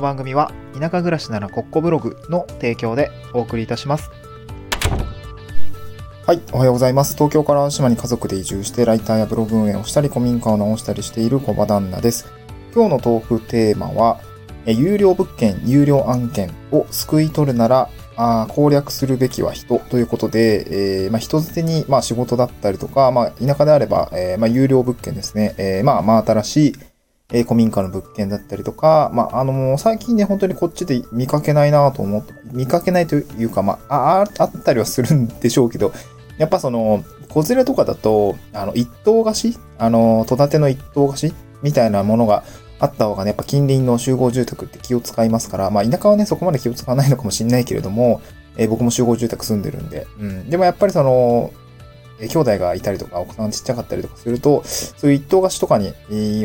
の番組は田舎暮らしならコッコブログの提供でお送りいたします。はい、おはようございます。東京から島に家族で移住してライターやブログ運営をしたり古民家を直したりしている小場旦那です。今日のトークテーマは、え有料物件、有料案件を救い取るならあ攻略するべきは人ということで、えーまあ、人捨てに、まあ、仕事だったりとか、まあ、田舎であれば、えーまあ、有料物件ですね。えーまあ、まあ、新しい、え古民家の物件だったりとか、まあ、あのもう最近ね、本当にこっちで見かけないなと思って、見かけないというか、まあ、ああったりはするんでしょうけど、やっぱその、子連れとかだと、あの、一棟貸しあの、戸建ての一棟貸しみたいなものがあった方がね、やっぱ近隣の集合住宅って気を使いますから、まあ田舎はね、そこまで気を使わないのかもしれないけれども、えー僕も集合住宅住んでるんで、うん。でもやっぱりその、え兄弟がいたりとか、お子さんちっちゃかったりとかすると、そういう一棟貸しとかに、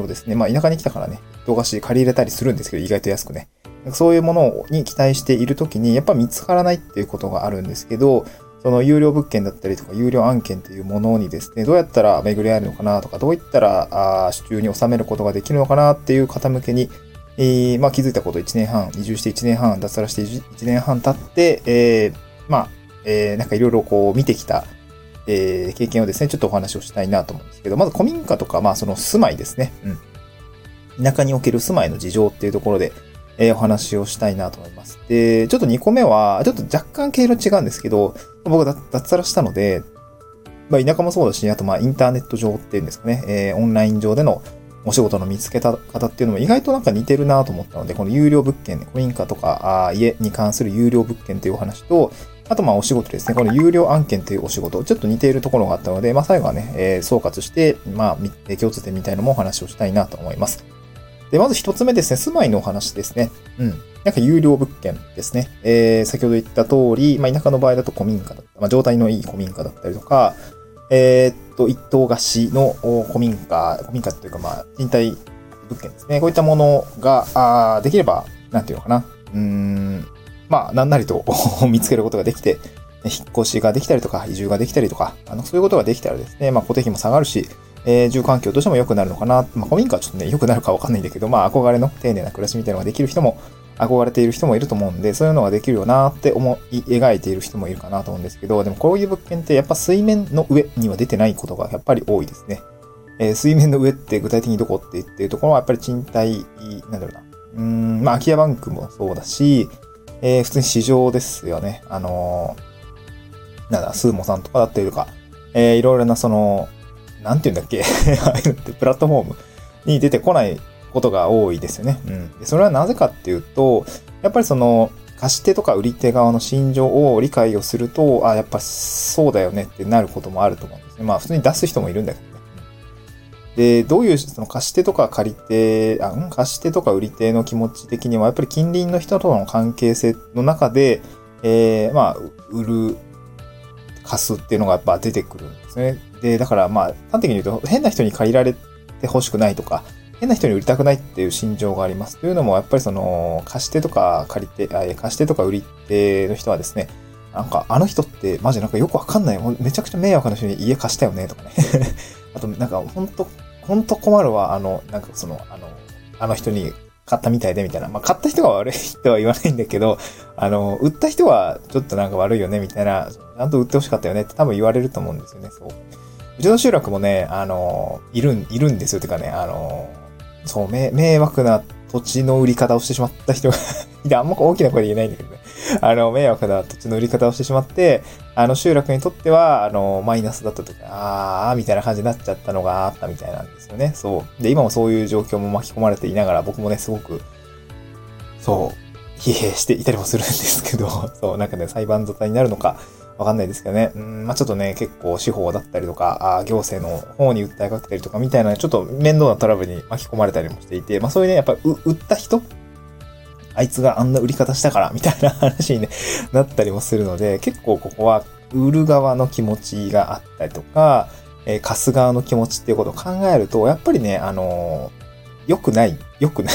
をですね、まあ田舎に来たからね、一棟貸し借り入れたりするんですけど、意外と安くね。そういうものに期待しているときに、やっぱ見つからないっていうことがあるんですけど、その有料物件だったりとか、有料案件というものにですね、どうやったら巡り合えるのかなとか、どういったら、あー手中に収めることができるのかなっていう方向けに、えーまあ気づいたこと1年半、移住して1年半、脱サラして1年半経って、えーまあ、えーなんかいろいろこう見てきた、えー経験をですね、ちょっとお話をしたいなと思うんですけど、まず古民家とか、まあその住まいですね。うん。田舎における住まいの事情っていうところで、えーお話をしたいなと思います。で、ちょっと2個目は、ちょっと若干経路違うんですけど、僕が脱サラしたので、まあ田舎もそうだし、あとまあインターネット上っていうんですかね、えーオンライン上でのお仕事の見つけた方っていうのも意外となんか似てるなと思ったので、この有料物件、古民家とかあー家に関する有料物件というお話と、あとまあお仕事ですね、この有料案件というお仕事、ちょっと似ているところがあったので、まあ最後はね、えー総括して、まあ共通点みたいなのもお話をしたいなと思います。で、まず一つ目ですね、住まいのお話ですね。うん。なんか有料物件ですね。えー、先ほど言った通り、まあ田舎の場合だと古民家だった、まあ状態のいい古民家だったりとか、えーっと、一棟貸しの古民家、古民家というかまあ賃貸物件ですね。こういったものが、あできれば、なんていうのかな。うーん、まあ、なんなりと 見つけることができて、引っ越しができたりとか、移住ができたりとか、あの、そういうことができたらですね、まあ、固定費も下がるし、えー住環境としても良くなるのかな。まあ、古民家はちょっとね、良くなるかわかんないんだけど、まあ、憧れの丁寧な暮らしみたいなのができる人も、憧れている人もいると思うんで、そういうのができるよなって思い描いている人もいるかなと思うんですけど、でもこういう物件ってやっぱ水面の上には出てないことがやっぱり多いですね。えー水面の上って具体的にどこって言ってるところはやっぱり賃貸、なんだろうな。うん、まあ、空き家バンクもそうだし、えー普通に市場ですよね。あのーなんだ、スーモさんとかだったりとか、えーいろいろなその、なんて言うんだっけ ああいうってプラットフォームに出てこないことが多いですよね。うん。でそれはなぜかっていうと、やっぱりその、貸し手とか売り手側の心情を理解をすると、あ、やっぱそうだよねってなることもあると思うんですね。まあ普通に出す人もいるんだけど。で、どういうその貸し手とか借り手、あ、うん？貸し手とか売り手の気持ち的には、やっぱり近隣の人との関係性の中で、えー、まあ、売る、貸すっていうのがやっぱ出てくるんですね。で、だからまあ、端的に言うと、変な人に借りられて欲しくないとか、変な人に売りたくないっていう心情があります。というのも、やっぱりその、貸し手とか借り手、あ貸し手とか売り手の人はですね、なんか、あの人ってマジなんかよくわかんない。めちゃくちゃ迷惑な人に家貸したよね、とかね。あと、なんか、ほんと、ほんと困るわ。あの、なんかその、あの、あの人に買ったみたいで、みたいな。まあ、買った人が悪いとは言わないんだけど、あの、売った人はちょっとなんか悪いよね、みたいな。ちゃんと売ってほしかったよねって多分言われると思うんですよね、そう。うちの集落もね、あの、いるん、いるんですよ。てかね、あの、そう、め迷惑な土地の売り方をしてしまった人が いて、あんま大きな声で言えないんだけどね。あの、迷惑な土地の売り方をしてしまって、あの、集落にとっては、あの、マイナスだったとか、あー、みたいな感じになっちゃったのがあったみたいなんですよね。そう。で、今もそういう状況も巻き込まれていながら、僕もね、すごく、そう、疲弊していたりもするんですけど、そう、なんかね、裁判沙汰になるのか、わかんないですけどね。うん、まあちょっとね、結構司法だったりとか、あ行政の方に訴えかけたりとかみたいな、ちょっと面倒なトラブルに巻き込まれたりもしていて、まあそういうね、やっぱ売った人あいつがあんな売り方したから、みたいな 話に、ね、なったりもするので、結構ここは売る側の気持ちがあったりとか、えー貸す側の気持ちっていうことを考えると、やっぱりね、あのー良くない、良くない。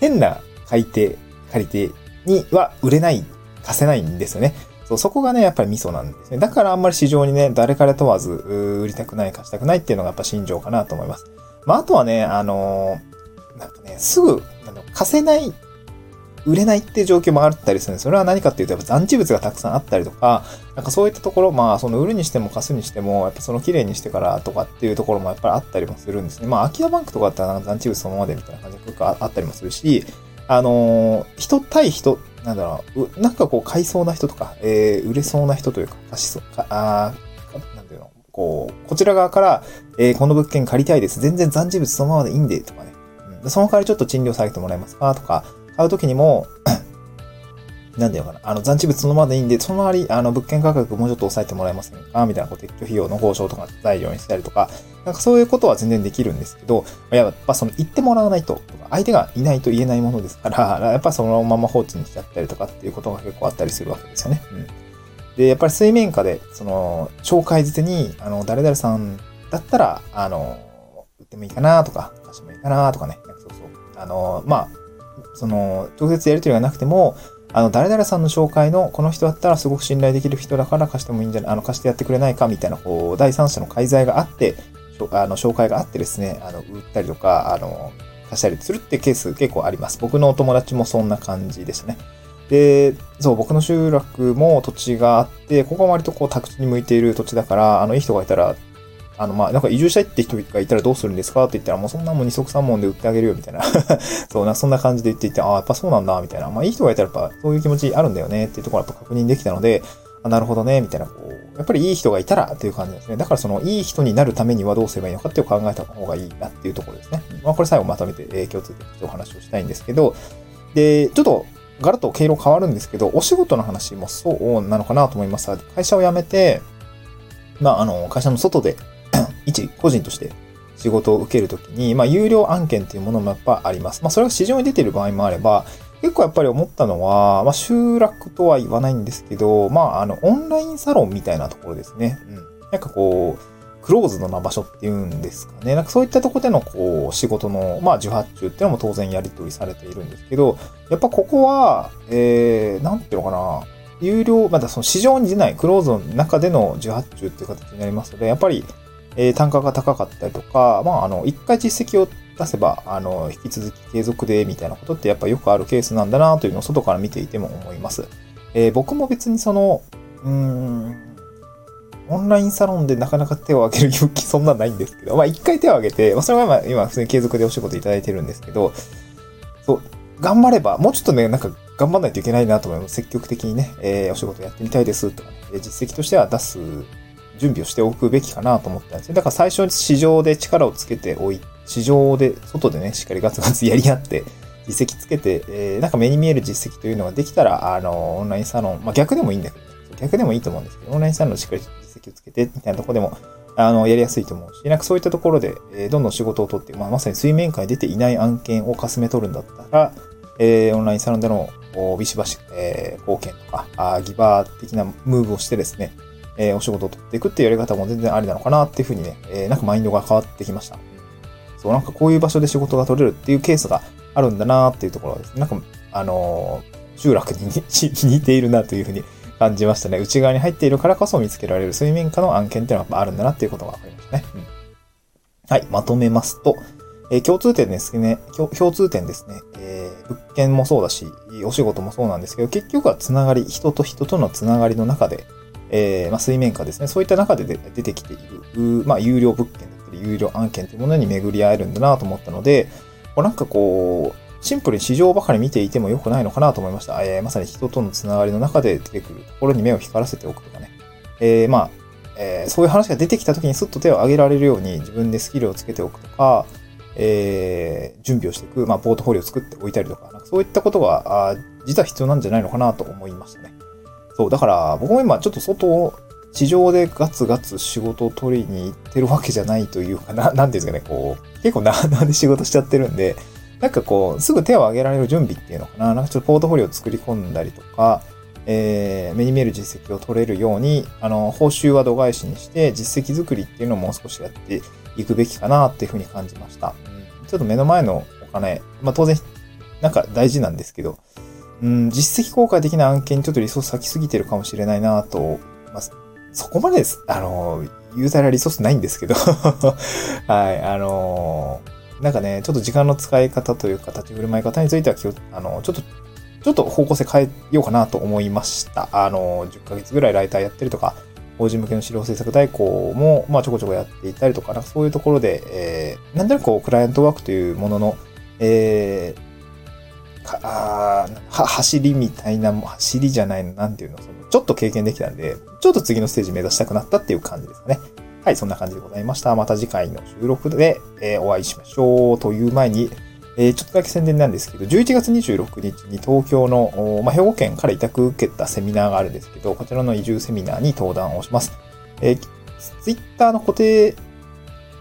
変な買い手、借り手には売れない、貸せないんですよね。そう、そこがね、やっぱりミソなんですね。だからあんまり市場にね、誰彼問わず、売りたくない、貸したくないっていうのがやっぱ心情かなと思います。まあ、あとはね、あのーなんかね、すぐ、あの貸せない売れないっていう状況もあったりするんです。それは何かっていうと、やっぱ残地物がたくさんあったりとか、なんかそういったところ、まあ、その売るにしても貸すにしても、やっぱその綺麗にしてからとかっていうところもやっぱりあったりもするんですね。まあ、空き家バンクとかだったらなんか残地物そのままでみたいな感じがあったりもするし、あのー、人対人、なんだろう、なんかこう買いそうな人とか、えー、売れそうな人というか、貸しそう、かあなんていうの、こう、こちら側から、えー、この物件借りたいです。全然残地物そのままでいいんで、とかね。うん、その代わりちょっと賃料下げてもらえますかとか、買うときにも なんだよかな。あの、残地物そのままでいいんで、その代わり、あの、物件価格もうちょっと抑えてもらえませんか？みたいな、こう、撤去費用の交渉とか材料にしたりとか、なんかそういうことは全然できるんですけど、やっぱその言ってもらわないと、相手がいないと言えないものですから、やっぱそのまま放置にしちゃったりとかっていうことが結構あったりするわけですよね。うん。で、やっぱり水面下で、その、紹介捨てに、あの、誰々さんだったら、あの、売ってもいいかなとか、貸してもいいかなとかね。そうそう。あの、まあ、その、直接やり取りがなくても、あの、誰々さんの紹介の、この人だったらすごく信頼できる人だから貸してもいいんじゃない、あの、貸してやってくれないかみたいな、こう、第三者の介在があって、とあの、紹介があってですね、あの、売ったりとか、あの、貸したりするってケース結構あります。僕のお友達もそんな感じでしたね。で、そう、僕の集落も土地があって、ここは割とこう、宅地に向いている土地だから、あの、いい人がいたら、あの、まあ、なんか移住したいって人がいたらどうするんですか？って言ったら、もうそんなもん二足三門で売ってあげるよ、みたいな そうな、そんな感じで言っていて、ああ、やっぱそうなんだ、みたいな。まあ、いい人がいたらやっぱそういう気持ちあるんだよね、っていうところはやっぱ確認できたので、あなるほどね、みたいな、こう、やっぱりいい人がいたらっていう感じですね。だからその、いい人になるためにはどうすればいいのかっていう考えた方がいいなっていうところですね。まあ、これ最後まとめて、えー、共通点とお話をしたいんですけど、で、ちょっと、ガラッと経路変わるんですけど、お仕事の話もそうなのかなと思います。会社を辞めて、まあ、あの、会社の外で 一個人として仕事を受けるときに、まあ、有料案件っていうものもやっぱあります。まあ、それが市場に出ている場合もあれば、結構やっぱり思ったのは、まあ、集落とは言わないんですけど、まあ、あの、オンラインサロンみたいなところですね。うん。なんかこう、クローズドな場所っていうんですかね。なんかそういったところでの、こう、仕事の、まあ、受発注っていうのも当然やり取りされているんですけど、やっぱここは、えー、なんていうのかな、有料、まだその市場に出ないクローズの中での受発注っていう形になりますので、やっぱり、えー、単価が高かったりとか、まあ、あの、一回実績を出せば、あの、引き続き継続で、みたいなことってやっぱよくあるケースなんだなというのを外から見ていても思います。えー、僕も別にその、うーん、オンラインサロンでなかなか手を挙げる勇気そんなないんですけど、まあ一回手を挙げて、まあそれは今、今普通に継続でお仕事いただいてるんですけど、そう、頑張れば、もうちょっとね、なんか頑張らないといけないなと思います。積極的にね、えー、お仕事やってみたいですとかね、実績としては出す準備をしておくべきかなと思ったんですよ。だから最初に市場で力をつけておい、市場で、外でね、しっかりガツガツやり合って、実績つけて、えー、なんか目に見える実績というのができたら、あの、オンラインサロン、まあ逆でもいいんだけど、逆でもいいと思うんですけど、オンラインサロンのしっかり実績をつけて、みたいなとこでも、あの、やりやすいと思うし、なんかそういったところで、えー、どんどん仕事を取って、まあまさに水面下に出ていない案件をかすめ取るんだったら、えー、オンラインサロンでのビシバシ、えー、貢献とか、あギバー的なムーブをしてですね、えー、お仕事を取っていくっていうやり方も全然ありなのかなっていうふうにね、えー、なんかマインドが変わってきました。そう、なんかこういう場所で仕事が取れるっていうケースがあるんだなっていうところですね。なんか、あのー、集落に似ているなというふうに感じましたね。内側に入っているからこそ見つけられる水面下の案件っていうのがあるんだなっていうことが分かりましたね。うん、はい、まとめますと、えー、共通点ですね。共通点ですね。えー、物件もそうだし、お仕事もそうなんですけど、結局はつながり、人と人とのつながりの中で、えー、まあ、水面下ですね。そういった中で出てきている、まあ、有料物件だり、有料案件というものに巡り合えるんだなと思ったので、こうなんかこう、シンプルに市場ばかり見ていても良くないのかなと思いました。えー、まさに人とのつながりの中で出てくるところに目を光らせておくとかね。えー、まあ、えー、そういう話が出てきた時にスッと手を挙げられるように自分でスキルをつけておくとか、え、準備をしていく、まあ、ポートフォリオを作っておいたりとか、かそういったことが、あ実は必要なんじゃないのかなと思いましたね。そう、だから僕も今ちょっと外を、地上でガツガツ仕事を取りに行ってるわけじゃないというかな、なんですかね、こう、結構な、なんで仕事しちゃってるんで、なんかこう、すぐ手を挙げられる準備っていうのかな、なんかちょっとポートフォリオを作り込んだりとか、えー、目に見える実績を取れるように、あの、報酬は度外視にして、実績作りっていうのをもう少しやっていくべきかなっていうふうに感じました。うん、ちょっと目の前のお金、まあ当然、なんか大事なんですけど、うん、実績公開的な案件にちょっとリソース割きすぎてるかもしれないなと、まあ、そこまでです。あの、言うたらリソースないんですけど はい、あのなんかね、ちょっと時間の使い方というか、立ち振る舞い方については、あの、ちょっとちょっと方向性変えようかなと思いました。あの、10ヶ月ぐらいライターやってるとか、法人向けの資料制作代行も、まあ、ちょこちょこやっていたりとか、なんかそういうところで、えー、なんとなくこう、クライアントワークというものの、えー、かあは走りみたいな、走りじゃないの、なんていうの、そのちょっと経験できたんで、ちょっと次のステージ目指したくなったっていう感じですかね。はい、そんな感じでございました。また次回の収録で、えーお会いしましょう。という前に、えーちょっとだけ宣伝なんですけど、11月26日に東京の、まあ、兵庫県から委託受けたセミナーがあるんですけど、こちらの移住セミナーに登壇をします。えー、ツイッターの固定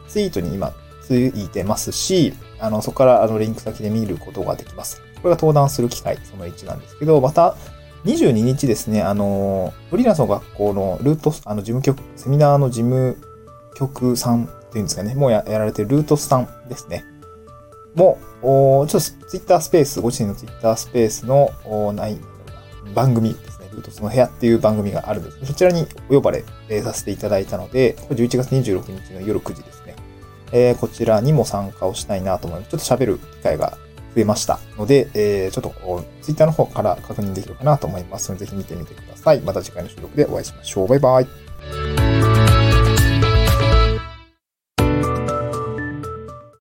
ツイートに今ついてますし、あの、そこからあのリンク先で見ることができます。これが登壇する機会、その1なんですけど、また、22日ですね、あの、フリーランスの学校のルート、あの、事務局、セミナーの事務局さんっていうんですかね、もうやられてるルートスさんですね。もう、おちょっとツイッタースペース、ご自身のツイッタースペースの、おない、番組ですね、ルートスの部屋っていう番組があるんです。そちらにお呼ばれ、させていただいたので、11月26日の夜9時ですね。えーこちらにも参加をしたいなと思います。ちょっと喋る機会が増えましたので、えーちょっと Twitter の方から確認できるかなと思いますので、ぜひ見てみてください。また次回の収録でお会いしましょう。バイバイ。